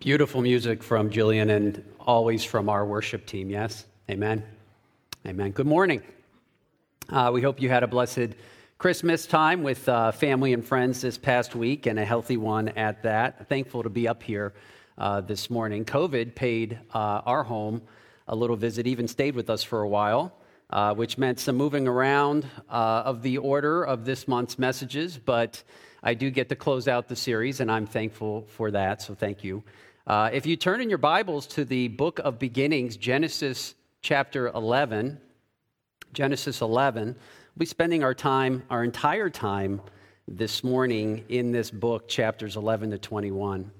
Beautiful music from Jillian and always from our worship team, yes? Amen. Amen. Good morning. Uh, we hope you had a blessed Christmas time with uh, family and friends this past week and a healthy one at that. Thankful to be up here uh, this morning. COVID paid uh, our home a little visit, even stayed with us for a while. Uh, which meant some moving around uh, of the order of this month's messages, but I do get to close out the series, and I'm thankful for that, so thank you. Uh, if you turn in your Bibles to the book of beginnings, Genesis chapter 11, Genesis 11, we'll be spending our time, our entire time this morning in this book, chapters 11 to 21.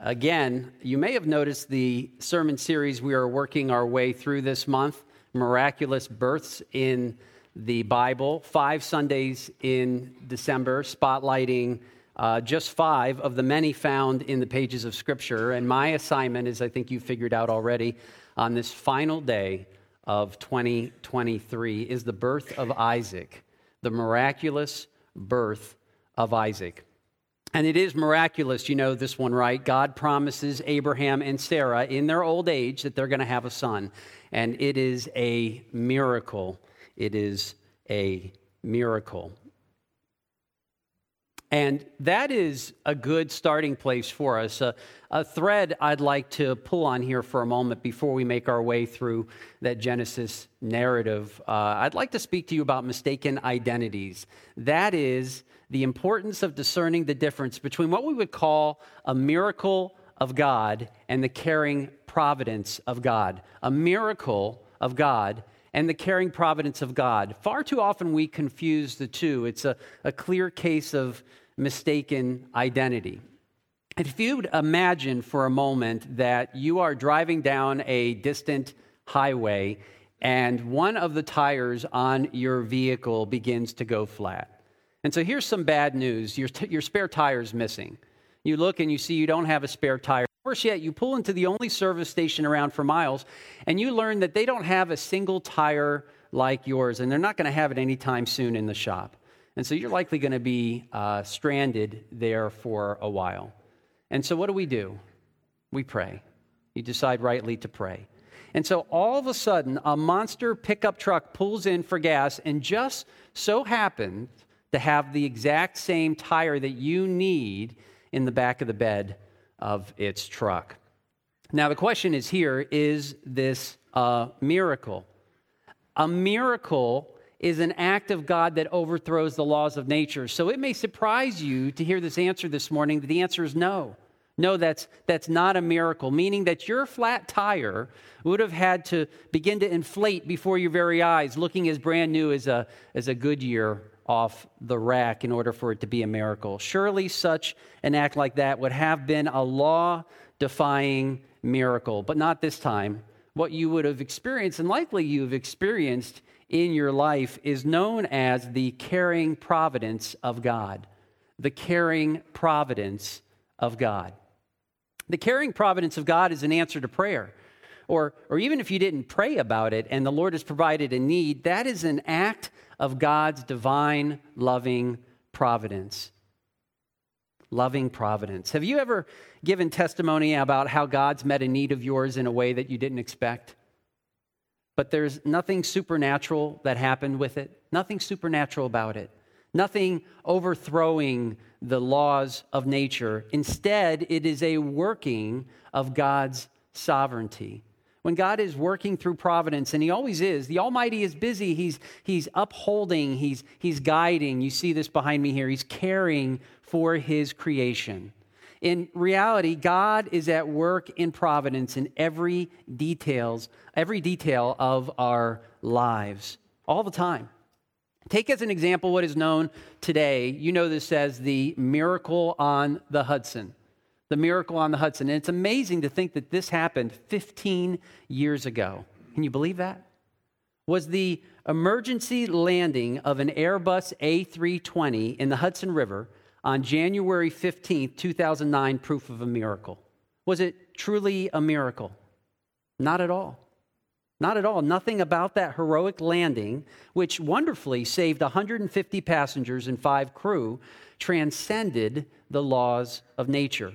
Again, you may have noticed the sermon series we are working our way through this month Miraculous Births in the Bible. Five Sundays in December, spotlighting uh, just five of the many found in the pages of Scripture. And my assignment, as I think you figured out already, on this final day of 2023 is the birth of Isaac, the miraculous birth of Isaac. And it is miraculous, you know this one, right? God promises Abraham and Sarah in their old age that they're going to have a son. And it is a miracle. It is a miracle. And that is a good starting place for us. A, a, thread I'd like to pull on here for a moment before we make our way through that Genesis narrative. Uh, I'd like to speak to you about mistaken identities. That is the importance of discerning the difference between what we would call a miracle of God and the caring providence of God. A miracle of God and the caring providence of God. Far too often we confuse the two. It's a, a clear case of mistaken identity. If you'd imagine for a moment that you are driving down a distant highway and one of the tires on your vehicle begins to go flat. And so here's some bad news your, t- your spare tire is missing. You look and you see you don't have a spare tire. Worse yet, you pull into the only service station around for miles, and you learn that they don't have a single tire like yours, and they're not going to have it anytime soon in the shop. And so you're likely going to be uh, stranded there for a while. And so what do we do? We pray. You decide rightly to pray. And so all of a sudden, a monster pickup truck pulls in for gas and just so happens to have the exact same tire that you need in the back of the bed of its truck. Now, the question is here is this a miracle? A miracle is an act of God that overthrows the laws of nature. So it may surprise you to hear this answer this morning that the answer is no. No, that's, that's not a miracle, meaning that your flat tire would have had to begin to inflate before your very eyes, looking as brand new as a, as a Goodyear off the rack in order for it to be a miracle. Surely such an act like that would have been a law defying miracle, but not this time. What you would have experienced, and likely you've experienced in your life, is known as the caring providence of God. The caring providence of God. The caring providence of God is an answer to prayer. Or, or even if you didn't pray about it and the Lord has provided a need, that is an act of God's divine, loving providence. Loving providence. Have you ever given testimony about how God's met a need of yours in a way that you didn't expect? But there's nothing supernatural that happened with it, nothing supernatural about it, nothing overthrowing the laws of nature. Instead, it is a working of God's sovereignty when God is working through providence, and He always is, the Almighty is busy. He's, he's upholding, he's, he's guiding. You see this behind me here. He's caring for His creation. In reality, God is at work in providence in every details, every detail of our lives, all the time. Take as an example what is known today. You know this as the miracle on the Hudson the miracle on the Hudson. And it's amazing to think that this happened 15 years ago. Can you believe that? Was the emergency landing of an Airbus A320 in the Hudson River on January 15, 2009, proof of a miracle? Was it truly a miracle? Not at all. Not at all. Nothing about that heroic landing, which wonderfully saved 150 passengers and five crew, transcended the laws of nature.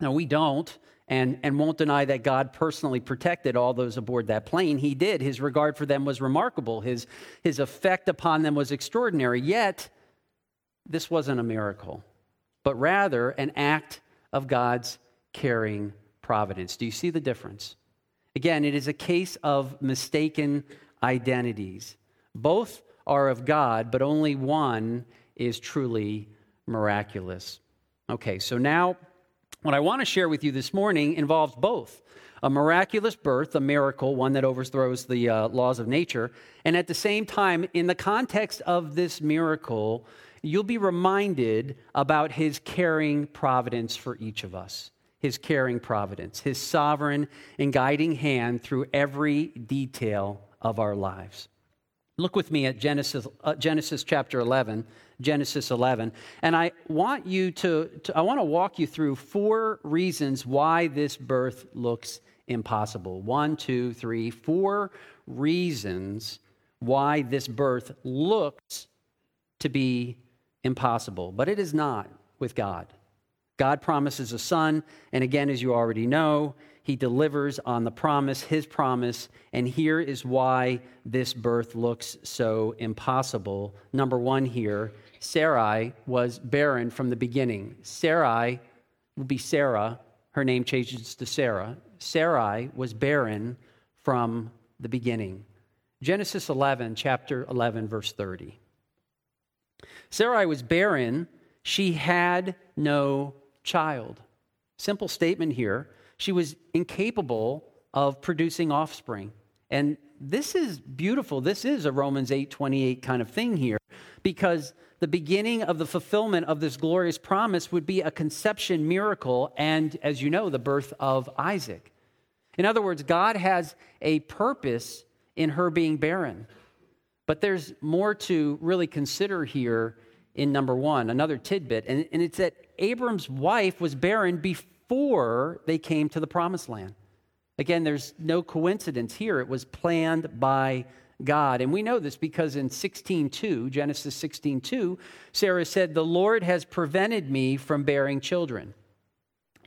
Now, we don't and, and won't deny that God personally protected all those aboard that plane. He did. His regard for them was remarkable, his, his effect upon them was extraordinary. Yet, this wasn't a miracle, but rather an act of God's caring providence. Do you see the difference? Again, it is a case of mistaken identities. Both are of God, but only one is truly miraculous. Okay, so now what I want to share with you this morning involves both a miraculous birth, a miracle, one that overthrows the uh, laws of nature, and at the same time, in the context of this miracle, you'll be reminded about his caring providence for each of us. His caring providence, his sovereign and guiding hand through every detail of our lives. Look with me at Genesis, uh, Genesis chapter 11, Genesis 11. And I want you to, to I want to walk you through four reasons why this birth looks impossible. One, two, three, four reasons why this birth looks to be impossible. But it is not with God. God promises a son, and again, as you already know, he delivers on the promise, his promise, and here is why this birth looks so impossible. Number one here Sarai was barren from the beginning. Sarai will be Sarah. Her name changes to Sarah. Sarai was barren from the beginning. Genesis 11, chapter 11, verse 30. Sarai was barren. She had no child. Simple statement here. She was incapable of producing offspring. And this is beautiful. This is a Romans 8:28 kind of thing here because the beginning of the fulfillment of this glorious promise would be a conception miracle and, as you know, the birth of Isaac. In other words, God has a purpose in her being barren. But there's more to really consider here in number one, another tidbit, and, and it's that Abram's wife was barren before they came to the promised land. Again, there's no coincidence here. It was planned by God. And we know this because in 16:2, Genesis 16:2, Sarah said, "The Lord has prevented me from bearing children."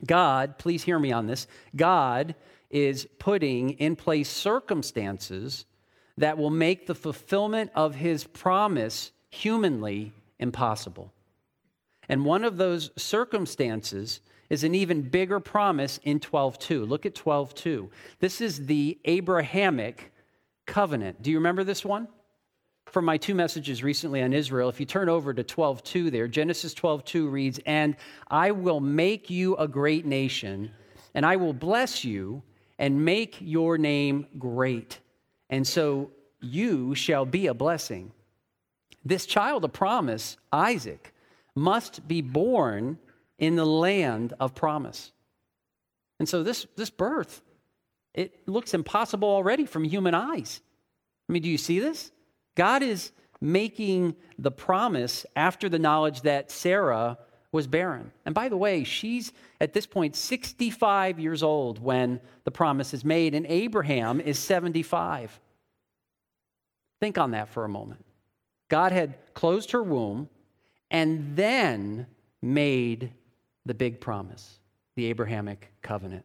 God, please hear me on this. God is putting in place circumstances that will make the fulfillment of his promise humanly impossible. And one of those circumstances is an even bigger promise in 12:2. Look at 12:2. This is the Abrahamic covenant. Do you remember this one? From my two messages recently on Israel, if you turn over to 12:2 there, Genesis 12:2 reads, "And I will make you a great nation, and I will bless you and make your name great, and so you shall be a blessing." This child of promise, Isaac, must be born in the land of promise. And so this, this birth it looks impossible already from human eyes. I mean, do you see this? God is making the promise after the knowledge that Sarah was barren. And by the way, she's at this point 65 years old when the promise is made, and Abraham is 75. Think on that for a moment. God had closed her womb and then made the big promise, the Abrahamic covenant.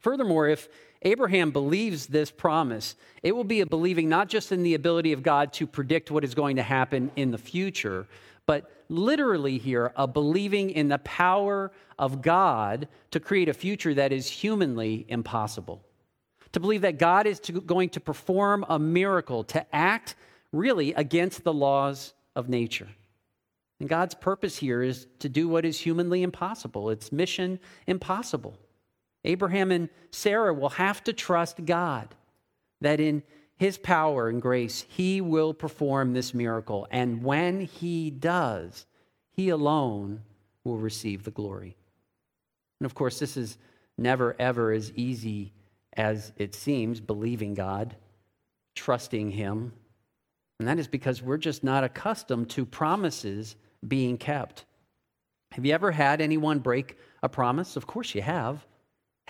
Furthermore, if Abraham believes this promise, it will be a believing not just in the ability of God to predict what is going to happen in the future, but literally here, a believing in the power of God to create a future that is humanly impossible. To believe that God is to, going to perform a miracle, to act really against the laws of nature. And God's purpose here is to do what is humanly impossible. It's mission impossible. Abraham and Sarah will have to trust God that in his power and grace, he will perform this miracle. And when he does, he alone will receive the glory. And of course, this is never, ever as easy as it seems, believing God, trusting him. And that is because we're just not accustomed to promises being kept. Have you ever had anyone break a promise? Of course you have.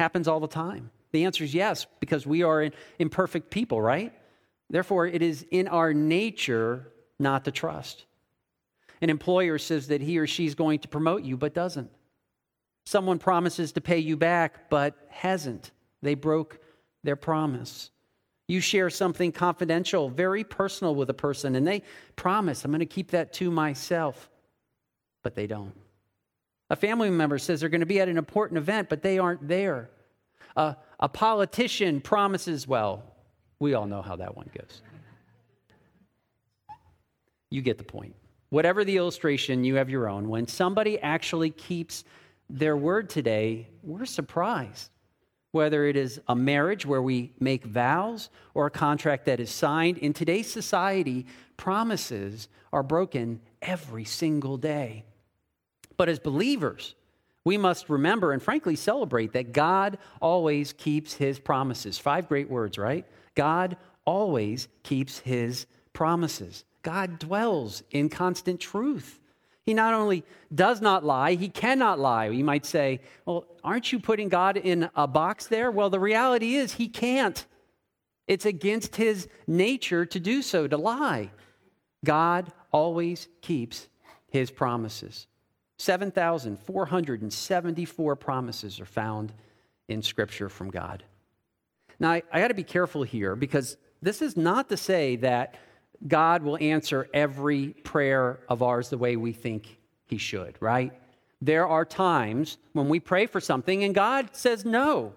Happens all the time. The answer is yes, because we are imperfect people, right? Therefore, it is in our nature not to trust. An employer says that he or she is going to promote you, but doesn't. Someone promises to pay you back, but hasn't. They broke their promise. You share something confidential, very personal with a person, and they promise, I'm going to keep that to myself, but they don't. A family member says they're going to be at an important event, but they aren't there. Uh, a politician promises, well, we all know how that one goes. You get the point. Whatever the illustration, you have your own. When somebody actually keeps their word today, we're surprised. Whether it is a marriage where we make vows or a contract that is signed, in today's society, promises are broken every single day. But as believers, we must remember and frankly celebrate that God always keeps his promises. Five great words, right? God always keeps his promises. God dwells in constant truth. He not only does not lie, he cannot lie. You might say, well, aren't you putting God in a box there? Well, the reality is he can't. It's against his nature to do so, to lie. God always keeps his promises. 7,474 promises are found in Scripture from God. Now, I, I got to be careful here because this is not to say that God will answer every prayer of ours the way we think He should, right? There are times when we pray for something and God says no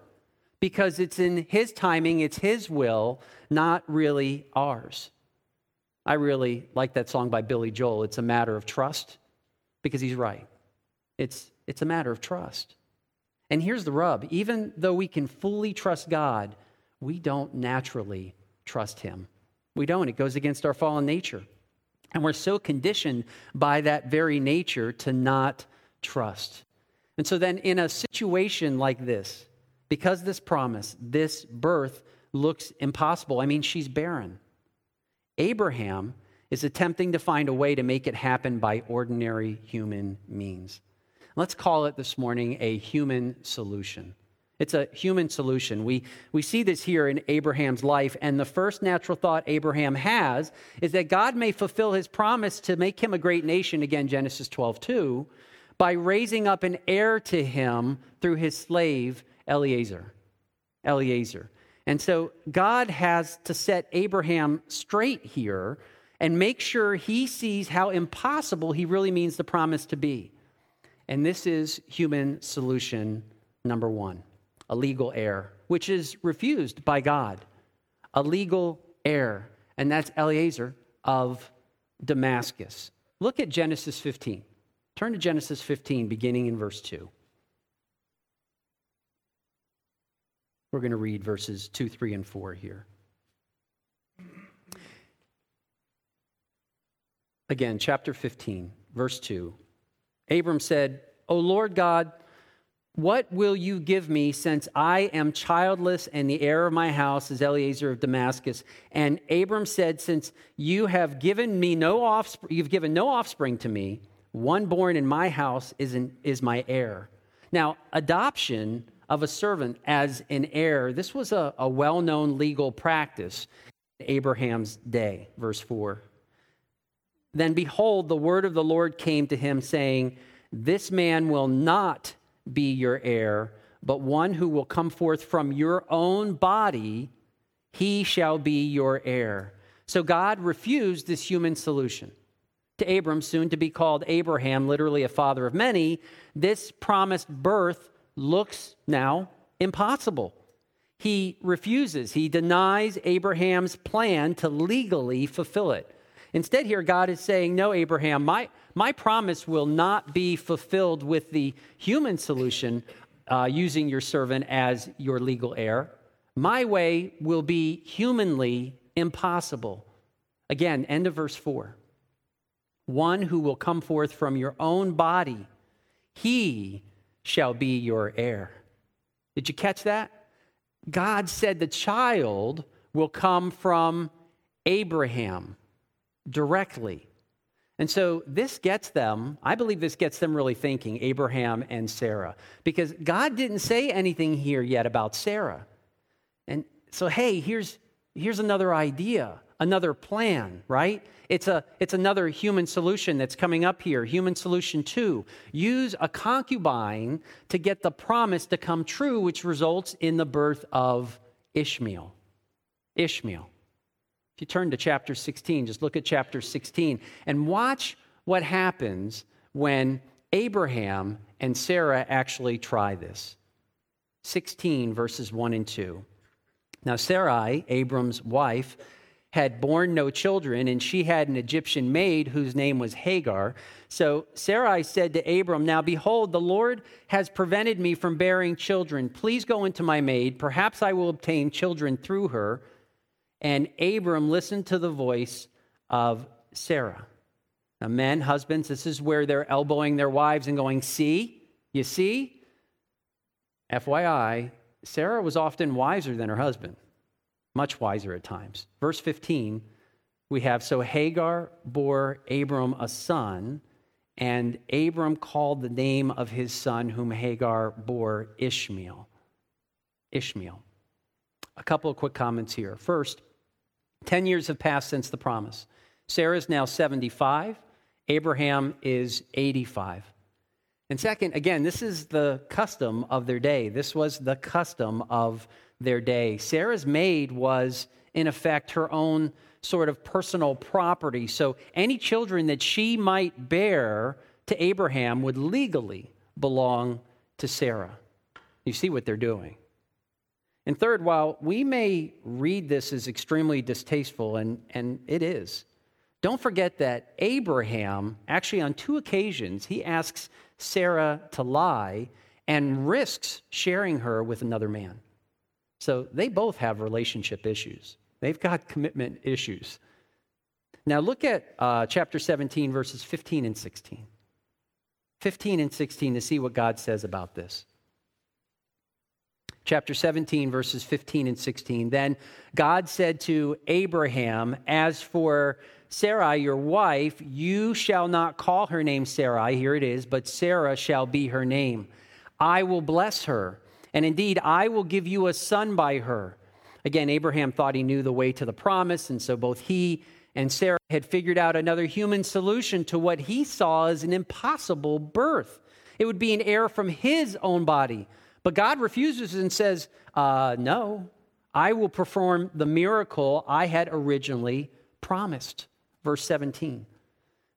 because it's in His timing, it's His will, not really ours. I really like that song by Billy Joel. It's a matter of trust because he's right. It's, it's a matter of trust. And here's the rub even though we can fully trust God, we don't naturally trust Him. We don't. It goes against our fallen nature. And we're so conditioned by that very nature to not trust. And so then, in a situation like this, because this promise, this birth looks impossible, I mean, she's barren. Abraham is attempting to find a way to make it happen by ordinary human means. Let's call it this morning a human solution. It's a human solution. We, we see this here in Abraham's life, and the first natural thought Abraham has is that God may fulfill his promise to make him a great nation, again, Genesis 12, 2, by raising up an heir to him through his slave, Eliezer. Eliezer. And so God has to set Abraham straight here and make sure he sees how impossible he really means the promise to be. And this is human solution number one a legal heir, which is refused by God. A legal heir, and that's Eliezer of Damascus. Look at Genesis 15. Turn to Genesis 15, beginning in verse 2. We're going to read verses 2, 3, and 4 here. Again, chapter 15, verse 2. Abram said, O Lord God, what will you give me since I am childless and the heir of my house is Eliezer of Damascus? And Abram said, Since you have given me no offspring, you've given no offspring to me, one born in my house is, an, is my heir. Now, adoption of a servant as an heir, this was a, a well known legal practice in Abraham's day. Verse 4. Then behold, the word of the Lord came to him, saying, This man will not be your heir, but one who will come forth from your own body, he shall be your heir. So God refused this human solution. To Abram, soon to be called Abraham, literally a father of many, this promised birth looks now impossible. He refuses, he denies Abraham's plan to legally fulfill it. Instead, here, God is saying, No, Abraham, my, my promise will not be fulfilled with the human solution uh, using your servant as your legal heir. My way will be humanly impossible. Again, end of verse 4. One who will come forth from your own body, he shall be your heir. Did you catch that? God said the child will come from Abraham directly. And so this gets them, I believe this gets them really thinking, Abraham and Sarah, because God didn't say anything here yet about Sarah. And so, hey, here's, here's another idea, another plan, right? It's, a, it's another human solution that's coming up here. Human solution two use a concubine to get the promise to come true, which results in the birth of Ishmael. Ishmael. If you turn to chapter 16, just look at chapter 16 and watch what happens when Abraham and Sarah actually try this. 16, verses 1 and 2. Now, Sarai, Abram's wife, had borne no children, and she had an Egyptian maid whose name was Hagar. So Sarai said to Abram, Now behold, the Lord has prevented me from bearing children. Please go into my maid. Perhaps I will obtain children through her. And Abram listened to the voice of Sarah. Now, men, husbands, this is where they're elbowing their wives and going, See, you see? FYI, Sarah was often wiser than her husband much wiser at times. Verse 15, we have So Hagar bore Abram a son, and Abram called the name of his son, whom Hagar bore Ishmael. Ishmael. A couple of quick comments here. First, 10 years have passed since the promise. Sarah is now 75, Abraham is 85. And second, again, this is the custom of their day. This was the custom of their day. Sarah's maid was, in effect, her own sort of personal property. So any children that she might bear to Abraham would legally belong to Sarah. You see what they're doing. And third, while we may read this as extremely distasteful, and, and it is, don't forget that Abraham, actually on two occasions, he asks Sarah to lie and risks sharing her with another man. So they both have relationship issues, they've got commitment issues. Now look at uh, chapter 17, verses 15 and 16. 15 and 16 to see what God says about this. Chapter 17, verses 15 and 16. Then God said to Abraham, As for Sarai, your wife, you shall not call her name Sarai, here it is, but Sarah shall be her name. I will bless her and indeed, I will give you a son by her. Again, Abraham thought he knew the way to the promise, and so both he and Sarah had figured out another human solution to what he saw as an impossible birth. It would be an heir from his own body. But God refuses and says, uh, No, I will perform the miracle I had originally promised. Verse 17.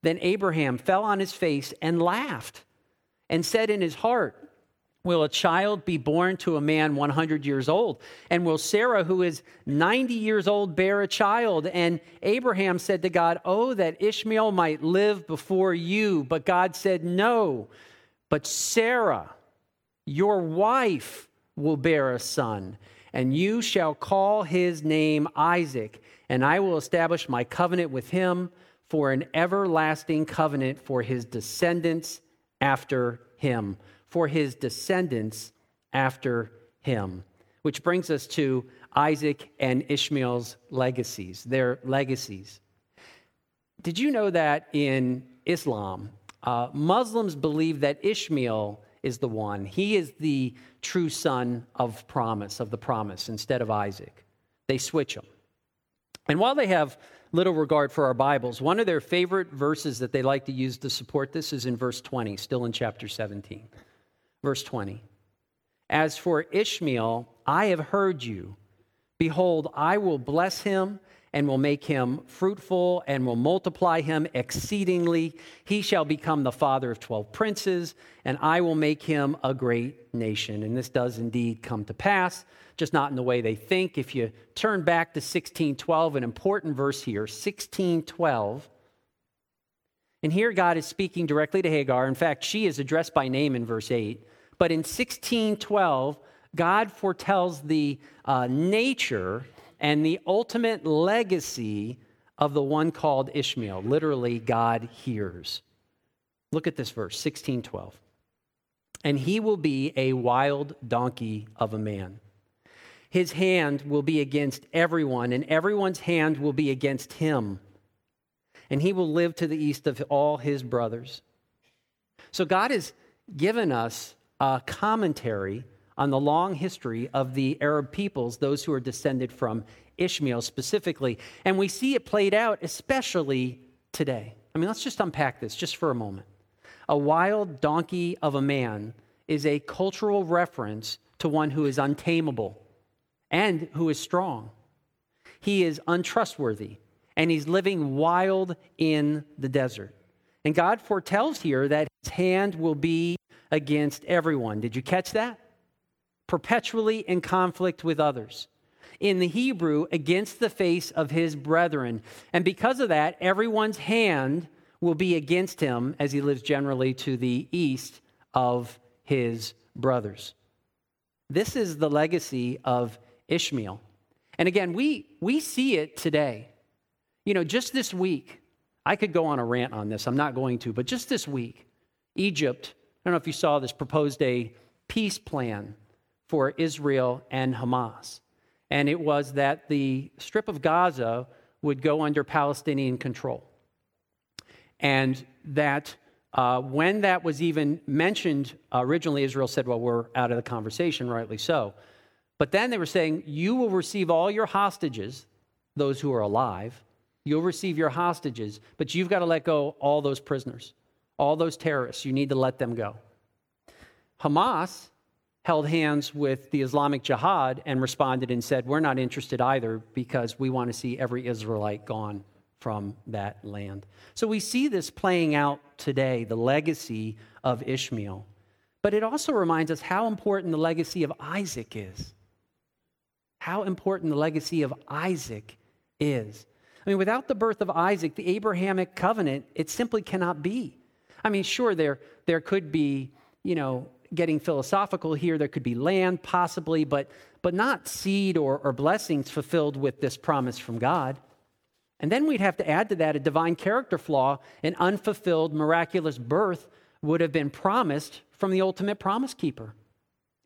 Then Abraham fell on his face and laughed and said in his heart, Will a child be born to a man 100 years old? And will Sarah, who is 90 years old, bear a child? And Abraham said to God, Oh, that Ishmael might live before you. But God said, No, but Sarah, your wife, will bear a son, and you shall call his name Isaac, and I will establish my covenant with him for an everlasting covenant for his descendants after him for his descendants after him. Which brings us to Isaac and Ishmael's legacies, their legacies. Did you know that in Islam, uh, Muslims believe that Ishmael is the one? He is the true son of promise, of the promise, instead of Isaac. They switch them. And while they have little regard for our Bibles, one of their favorite verses that they like to use to support this is in verse 20, still in chapter 17. Verse 20 As for Ishmael, I have heard you. Behold, I will bless him and will make him fruitful and will multiply him exceedingly. He shall become the father of 12 princes, and I will make him a great nation. And this does indeed come to pass, just not in the way they think. If you turn back to 1612, an important verse here, 1612. And here God is speaking directly to Hagar. In fact, she is addressed by name in verse 8. But in 1612, God foretells the uh, nature and the ultimate legacy of the one called Ishmael. Literally, God hears. Look at this verse, 1612. And he will be a wild donkey of a man. His hand will be against everyone, and everyone's hand will be against him and he will live to the east of all his brothers. So God has given us a commentary on the long history of the Arab peoples, those who are descended from Ishmael specifically. And we see it played out, especially today. I mean, let's just unpack this just for a moment. A wild donkey of a man is a cultural reference to one who is untamable and who is strong. He is untrustworthy and he's living wild in the desert. And God foretells here that his hand will be against everyone. Did you catch that? Perpetually in conflict with others. In the Hebrew, against the face of his brethren. And because of that, everyone's hand will be against him as he lives generally to the east of his brothers. This is the legacy of Ishmael. And again, we, we see it today. You know, just this week, I could go on a rant on this, I'm not going to, but just this week, Egypt, I don't know if you saw this, proposed a peace plan for Israel and Hamas. And it was that the strip of Gaza would go under Palestinian control. And that uh, when that was even mentioned, originally Israel said, well, we're out of the conversation, rightly so. But then they were saying, you will receive all your hostages, those who are alive. You'll receive your hostages, but you've got to let go all those prisoners, all those terrorists. You need to let them go. Hamas held hands with the Islamic Jihad and responded and said, We're not interested either because we want to see every Israelite gone from that land. So we see this playing out today, the legacy of Ishmael. But it also reminds us how important the legacy of Isaac is. How important the legacy of Isaac is. I mean, without the birth of Isaac, the Abrahamic covenant, it simply cannot be. I mean, sure, there, there could be, you know, getting philosophical here, there could be land possibly, but, but not seed or, or blessings fulfilled with this promise from God. And then we'd have to add to that a divine character flaw, an unfulfilled miraculous birth would have been promised from the ultimate promise keeper,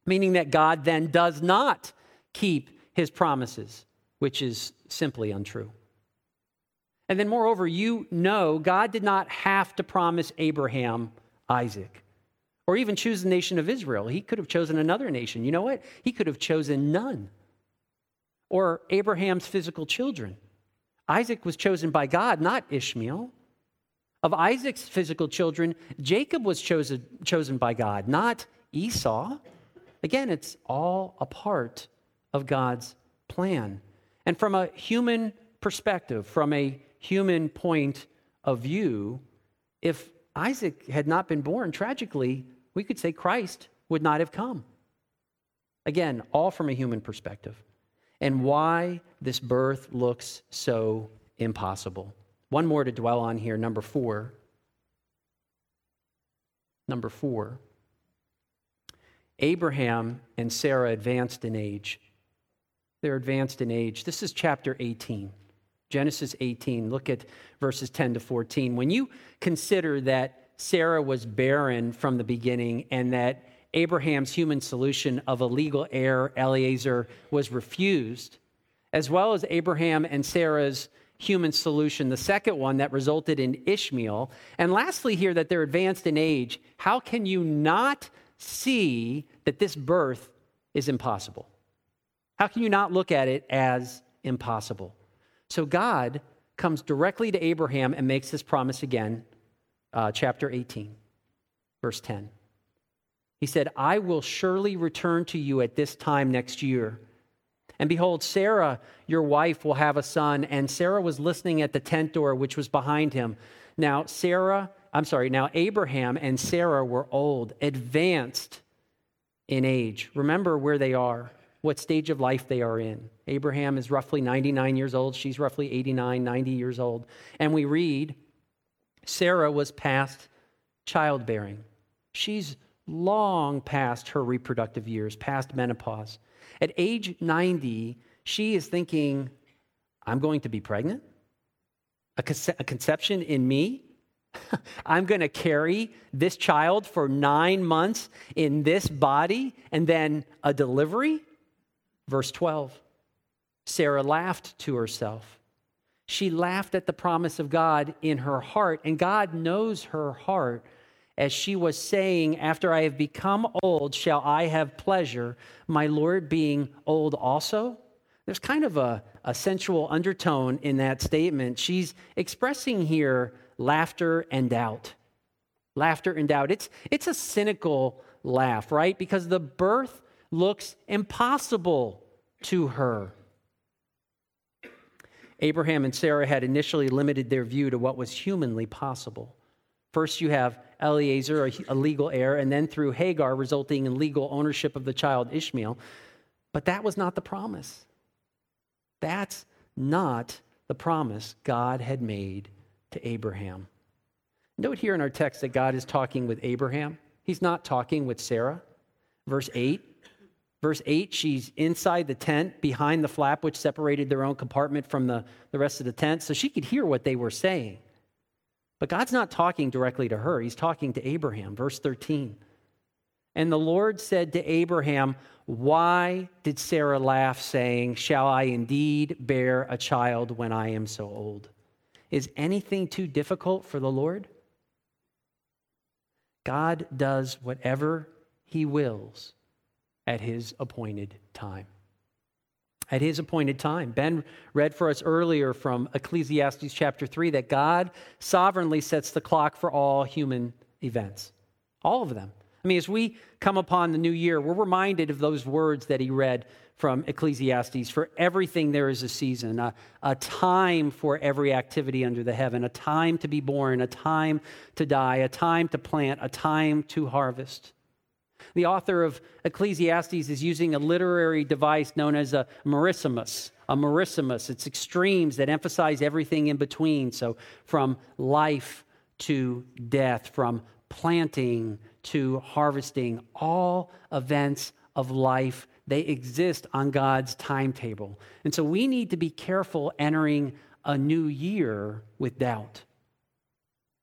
meaning that God then does not keep his promises, which is simply untrue. And then, moreover, you know God did not have to promise Abraham Isaac or even choose the nation of Israel. He could have chosen another nation. You know what? He could have chosen none or Abraham's physical children. Isaac was chosen by God, not Ishmael. Of Isaac's physical children, Jacob was chosen, chosen by God, not Esau. Again, it's all a part of God's plan. And from a human perspective, from a human point of view, if Isaac had not been born, tragically, we could say Christ would not have come. Again, all from a human perspective and why this birth looks so impossible. One more to dwell on here, number four. Number four. Abraham and Sarah advanced in age. They're advanced in age. This is chapter 18, Genesis 18. Look at verses 10 to 14. When you consider that Sarah was barren from the beginning and that Abraham's human solution of a legal heir, Eliezer, was refused, as well as Abraham and Sarah's human solution, the second one that resulted in Ishmael. And lastly, here that they're advanced in age, how can you not see that this birth is impossible? How can you not look at it as impossible? So God comes directly to Abraham and makes this promise again, uh, chapter 18, verse 10. He said, I will surely return to you at this time next year. And behold, Sarah, your wife, will have a son. And Sarah was listening at the tent door, which was behind him. Now, Sarah, I'm sorry, now Abraham and Sarah were old, advanced in age. Remember where they are, what stage of life they are in. Abraham is roughly 99 years old. She's roughly 89, 90 years old. And we read, Sarah was past childbearing. She's long past her reproductive years, past menopause. At age 90, she is thinking, I'm going to be pregnant? A, a conception in me? I'm going to carry this child for nine months in this body and then a delivery? Verse 12 Sarah laughed to herself. She laughed at the promise of God in her heart, and God knows her heart as she was saying, After I have become old, shall I have pleasure, my Lord being old also? There's kind of a, a sensual undertone in that statement. She's expressing here laughter and doubt. Laughter and doubt. It's, it's a cynical laugh, right? Because the birth looks impossible to her. Abraham and Sarah had initially limited their view to what was humanly possible. First, you have Eliezer, a legal heir, and then through Hagar, resulting in legal ownership of the child Ishmael. But that was not the promise. That's not the promise God had made to Abraham. Note here in our text that God is talking with Abraham. He's not talking with Sarah. Verse 8. Verse 8, she's inside the tent behind the flap, which separated their own compartment from the, the rest of the tent, so she could hear what they were saying. But God's not talking directly to her, He's talking to Abraham. Verse 13. And the Lord said to Abraham, Why did Sarah laugh, saying, Shall I indeed bear a child when I am so old? Is anything too difficult for the Lord? God does whatever he wills at his appointed time. At his appointed time. Ben read for us earlier from Ecclesiastes chapter 3 that God sovereignly sets the clock for all human events, all of them. I mean, as we come upon the new year, we're reminded of those words that he read from Ecclesiastes. For everything there is a season, a, a, time for every activity under the heaven, a time to be born, a time to die, a time to plant, a time to harvest. The author of Ecclesiastes is using a literary device known as a merismus. A merismus, it's extremes that emphasize everything in between. So, from life to death, from planting to harvesting, all events of life they exist on God's timetable. And so we need to be careful entering a new year with doubt.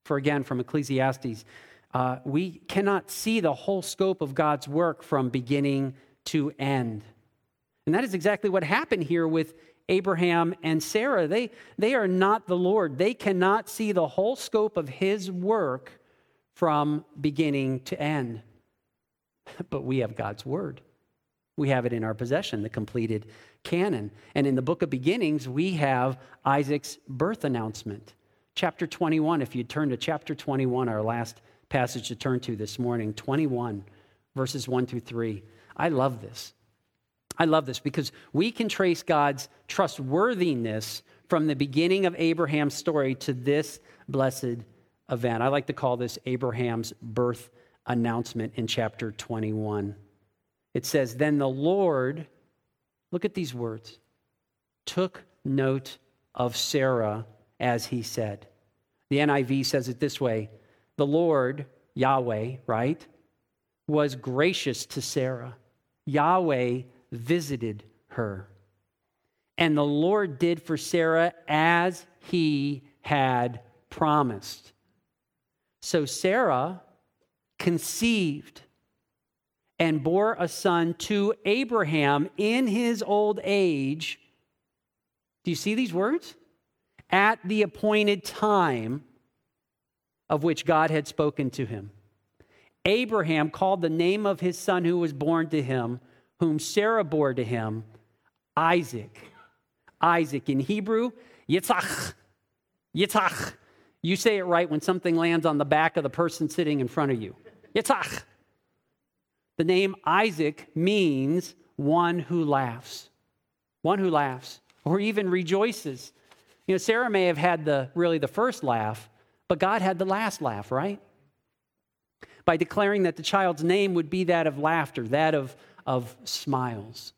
For again, from Ecclesiastes, uh, we cannot see the whole scope of God's work from beginning to end. And that is exactly what happened here with Abraham and Sarah. They, they are not the Lord. They cannot see the whole scope of his work from beginning to end. But we have God's word. We have it in our possession, the completed canon. And in the book of beginnings, we have Isaac's birth announcement. Chapter 21, if you turn to chapter 21, our last passage to turn to this morning, 21, verses 1 through 3. I love this. I love this because we can trace God's trustworthiness from the beginning of Abraham's story to this blessed event. I like to call this Abraham's birth announcement in chapter 21. It says, Then the Lord, look at these words, took note of Sarah as he said. The NIV says it this way The Lord, Yahweh, right, was gracious to Sarah. Yahweh visited her. And the Lord did for Sarah as he had promised. So Sarah conceived and bore a son to Abraham in his old age. Do you see these words? At the appointed time of which God had spoken to him. Abraham called the name of his son who was born to him, whom Sarah bore to him, Isaac. Isaac in Hebrew, Yitzhak. Yitzhak. You say it right when something lands on the back of the person sitting in front of you. Yitzhak. The name Isaac means one who laughs, one who laughs or even rejoices. You know, Sarah may have had the really the first laugh, but God had the last laugh, right? By declaring that the child's name would be that of laughter, that of, of smiles.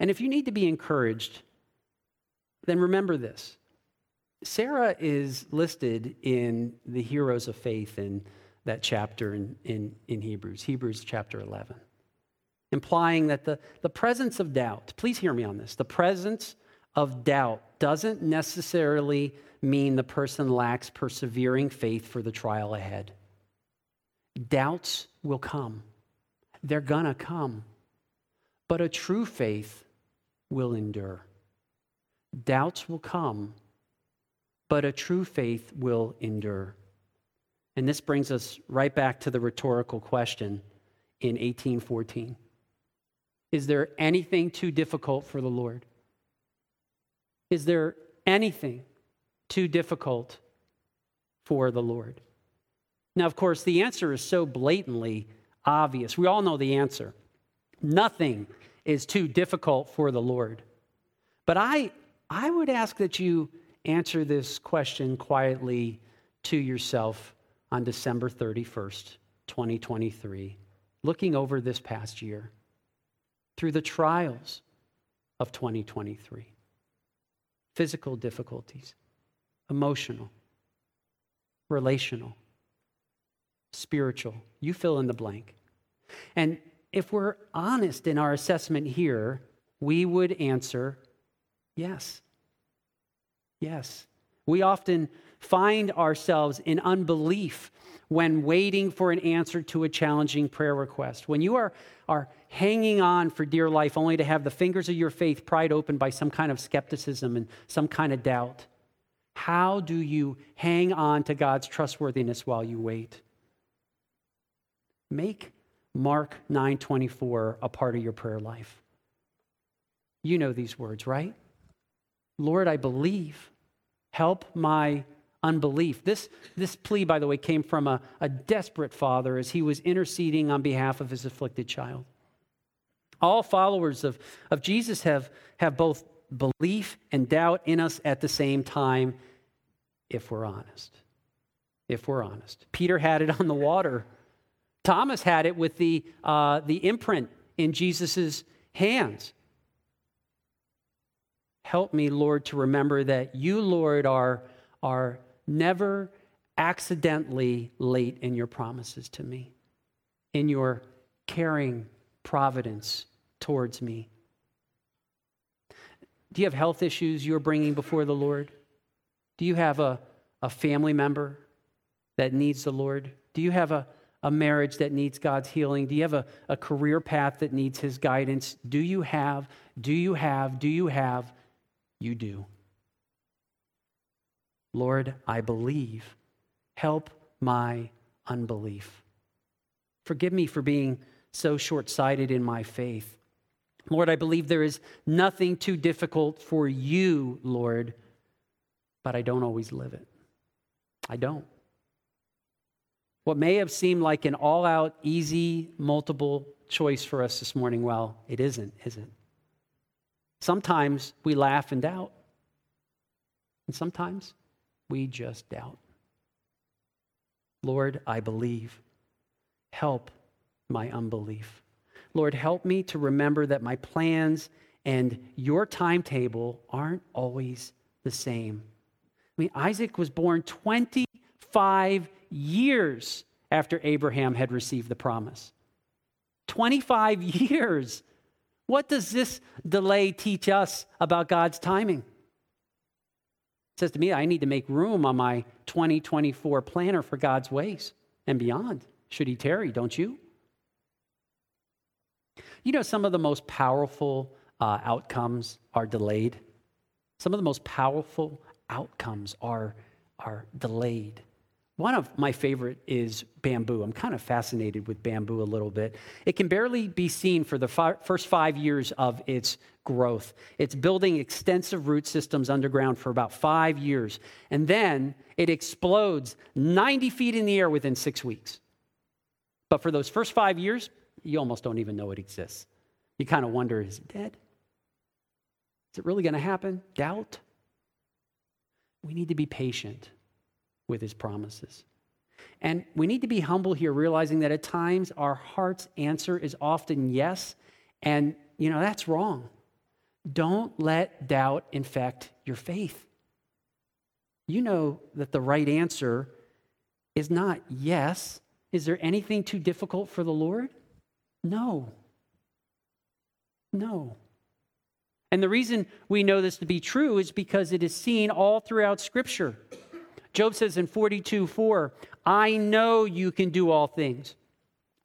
And if you need to be encouraged, then remember this Sarah is listed in the heroes of faith in that chapter in, in, in Hebrews, Hebrews chapter 11, implying that the, the presence of doubt, please hear me on this, the presence of doubt doesn't necessarily mean the person lacks persevering faith for the trial ahead. Doubts will come, they're gonna come, but a true faith will endure. Doubts will come, but a true faith will endure. And this brings us right back to the rhetorical question in 1814 Is there anything too difficult for the Lord? Is there anything too difficult for the Lord? Now, of course, the answer is so blatantly obvious. We all know the answer. Nothing is too difficult for the Lord. But I, I would ask that you answer this question quietly to yourself on December 31st, 2023, looking over this past year through the trials of 2023 physical difficulties, emotional, relational, spiritual. You fill in the blank. And if we're honest in our assessment here, we would answer yes. Yes. We often find ourselves in unbelief when waiting for an answer to a challenging prayer request. When you are, are hanging on for dear life only to have the fingers of your faith pried open by some kind of skepticism and some kind of doubt, how do you hang on to God's trustworthiness while you wait? Make Mark 9:24 a part of your prayer life. You know these words, right? Lord, I believe. Help my unbelief. This, this plea, by the way, came from a, a desperate father as he was interceding on behalf of his afflicted child. All followers of, of Jesus have, have both belief and doubt in us at the same time, if we're honest. If we're honest. Peter had it on the water. Thomas had it with the, uh, the imprint in Jesus' hands. Help me, Lord, to remember that you, Lord, are, are never accidentally late in your promises to me, in your caring providence towards me. Do you have health issues you're bringing before the Lord? Do you have a, a family member that needs the Lord? Do you have a, a marriage that needs God's healing? Do you have a, a career path that needs His guidance? Do you have, do you have, do you have? You do. Lord, I believe. Help my unbelief. Forgive me for being so short sighted in my faith. Lord, I believe there is nothing too difficult for you, Lord, but I don't always live it. I don't. What may have seemed like an all out, easy, multiple choice for us this morning, well, it isn't, is it? Sometimes we laugh and doubt, and sometimes we just doubt. Lord, I believe. Help my unbelief. Lord, help me to remember that my plans and your timetable aren't always the same. I mean, Isaac was born 25 years after Abraham had received the promise. 25 years. What does this delay teach us about God's timing? It says to me, I need to make room on my 2024 planner for God's ways and beyond. Should he tarry, don't you? You know, some of the most powerful uh, outcomes are delayed. Some of the most powerful outcomes are, are delayed. One of my favorite is bamboo. I'm kind of fascinated with bamboo a little bit. It can barely be seen for the fi- first five years of its growth. It's building extensive root systems underground for about five years, and then it explodes 90 feet in the air within six weeks. But for those first five years, you almost don't even know it exists. You kind of wonder is it dead? Is it really going to happen? Doubt? We need to be patient with his promises. And we need to be humble here, realizing that at times our heart's answer is often yes, and you know, that's wrong. Don't let doubt infect your faith. You know that the right answer is not yes. Is there anything too difficult for the Lord? No. No. And the reason we know this to be true is because it is seen all throughout Scripture. Job says in 42 4, I know you can do all things.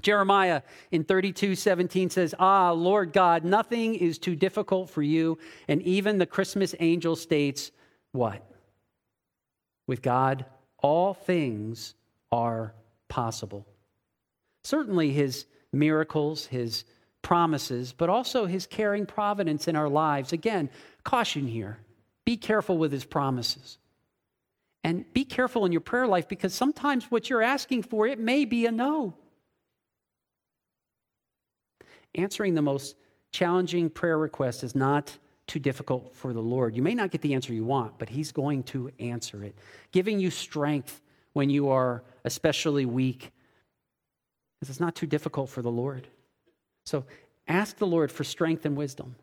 Jeremiah in 32 17 says, Ah, Lord God, nothing is too difficult for you. And even the Christmas angel states, What? With God, all things are possible. Certainly, his miracles, his promises, but also his caring providence in our lives. Again, caution here be careful with his promises. And be careful in your prayer life because sometimes what you're asking for, it may be a no. Answering the most challenging prayer request is not too difficult for the Lord. You may not get the answer you want, but He's going to answer it, giving you strength when you are especially weak. Because it's not too difficult for the Lord. So ask the Lord for strength and wisdom.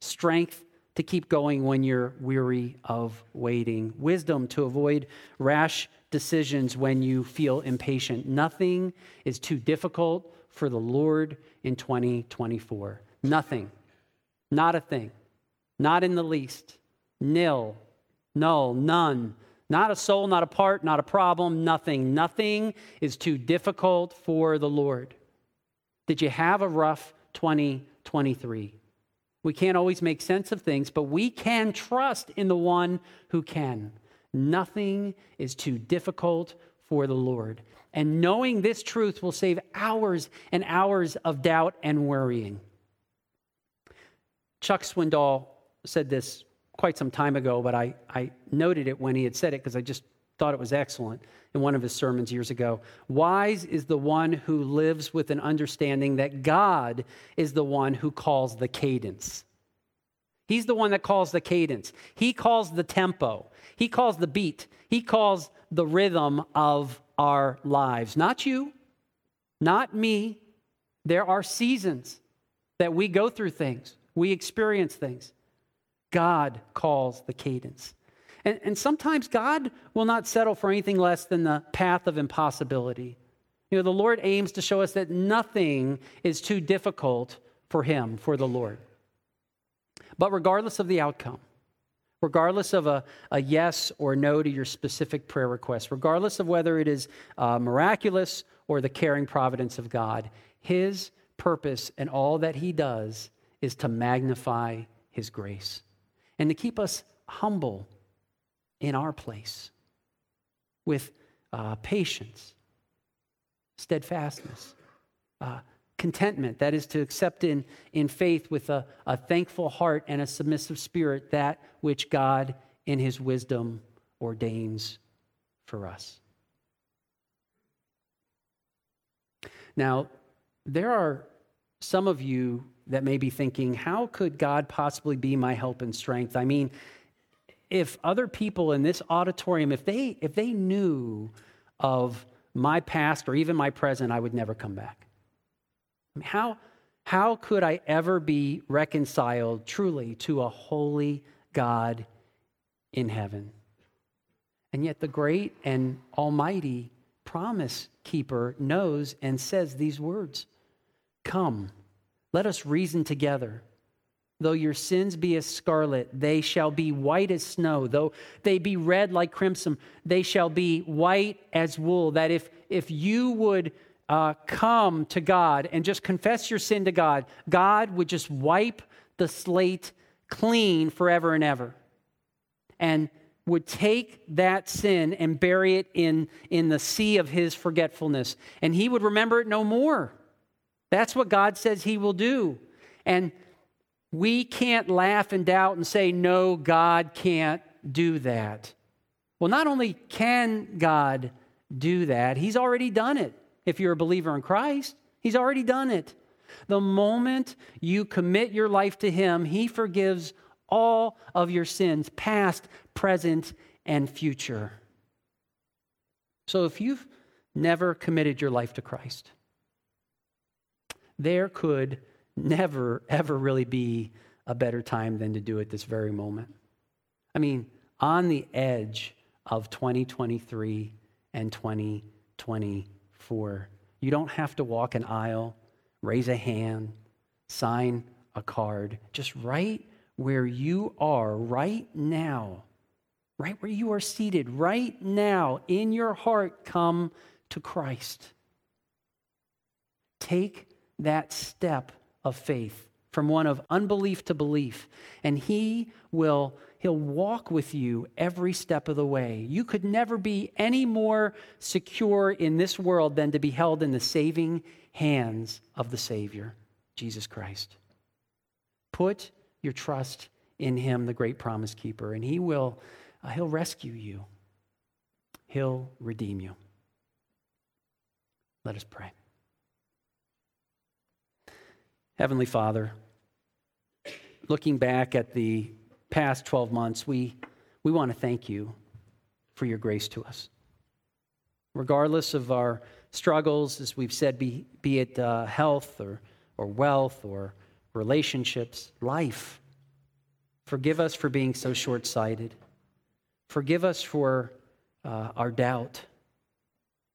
Strength to keep going when you're weary of waiting, wisdom to avoid rash decisions when you feel impatient. Nothing is too difficult for the Lord in 2024. Nothing. Not a thing. Not in the least. Nil. Null. None. Not a soul, not a part, not a problem, nothing. Nothing is too difficult for the Lord. Did you have a rough 2023? We can't always make sense of things, but we can trust in the one who can. Nothing is too difficult for the Lord. And knowing this truth will save hours and hours of doubt and worrying. Chuck Swindoll said this quite some time ago, but I, I noted it when he had said it because I just thought it was excellent in one of his sermons years ago. Wise is the one who lives with an understanding that God is the one who calls the cadence. He's the one that calls the cadence. He calls the tempo. He calls the beat. He calls the rhythm of our lives. Not you, not me. There are seasons that we go through things, we experience things. God calls the cadence. And, and sometimes God will not settle for anything less than the path of impossibility. You know, the Lord aims to show us that nothing is too difficult for Him, for the Lord. But regardless of the outcome, regardless of a, a yes or no to your specific prayer request, regardless of whether it is uh, miraculous or the caring providence of God, His purpose and all that He does is to magnify His grace and to keep us humble in our place with uh, patience, steadfastness, uh, contentment, that is to accept in, in faith with a, a thankful heart and a submissive spirit that which God in his wisdom ordains for us. Now, there are some of you that may be thinking, how could God possibly be my help and strength? I mean, if other people in this auditorium, if they, if they knew of my past or even my present, I would never come back. I mean, how, how could I ever be reconciled truly to a holy God in heaven? And yet, the great and almighty promise keeper knows and says these words Come, let us reason together. Though your sins be as scarlet, they shall be white as snow. Though they be red like crimson, they shall be white as wool. That if, if you would uh, come to God and just confess your sin to God, God would just wipe the slate clean forever and ever. And would take that sin and bury it in, in the sea of his forgetfulness. And he would remember it no more. That's what God says he will do. And we can't laugh and doubt and say, no, God can't do that. Well, not only can God do that, He's already done it. If you're a believer in Christ, He's already done it. The moment you commit your life to Him, He forgives all of your sins, past, present, and future. So if you've never committed your life to Christ, there could never, ever really be a better time than to do it this very moment. I mean, on the edge of 2023 and 2024. You don't have to walk an aisle, raise a hand, sign a card. Just right where you are right now, right where you are seated right now in your heart, come to Christ. Take that step of faith from one of unbelief to belief, and He will He'll walk with you every step of the way. You could never be any more secure in this world than to be held in the saving hands of the Savior, Jesus Christ. Put your trust in Him, the great promise keeper, and He will uh, He'll rescue you. He'll redeem you. Let us pray. Heavenly Father, looking back at the past 12 months, we, we want to thank you for your grace to us. Regardless of our struggles, as we've said, be, be it uh, health or, or wealth or relationships, life, forgive us for being so short sighted. Forgive us for uh, our doubt,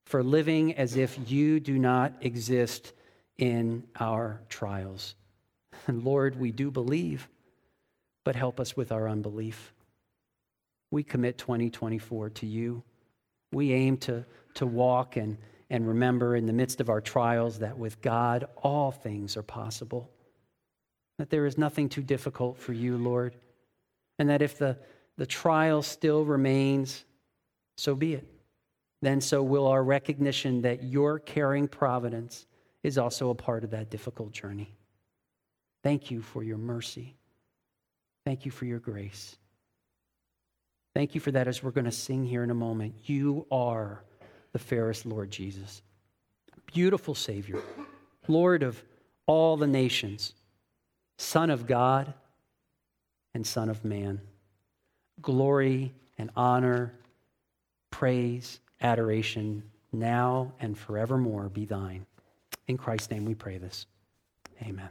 for living as if you do not exist in our trials. And Lord, we do believe, but help us with our unbelief. We commit 2024 to you. We aim to, to walk and, and remember in the midst of our trials that with God, all things are possible. That there is nothing too difficult for you, Lord. And that if the, the trial still remains, so be it. Then so will our recognition that your caring providence is also a part of that difficult journey. Thank you for your mercy. Thank you for your grace. Thank you for that as we're going to sing here in a moment. You are the fairest Lord Jesus. Beautiful Savior, Lord of all the nations, Son of God and Son of man. Glory and honor, praise, adoration, now and forevermore be thine. In Christ's name we pray this. Amen.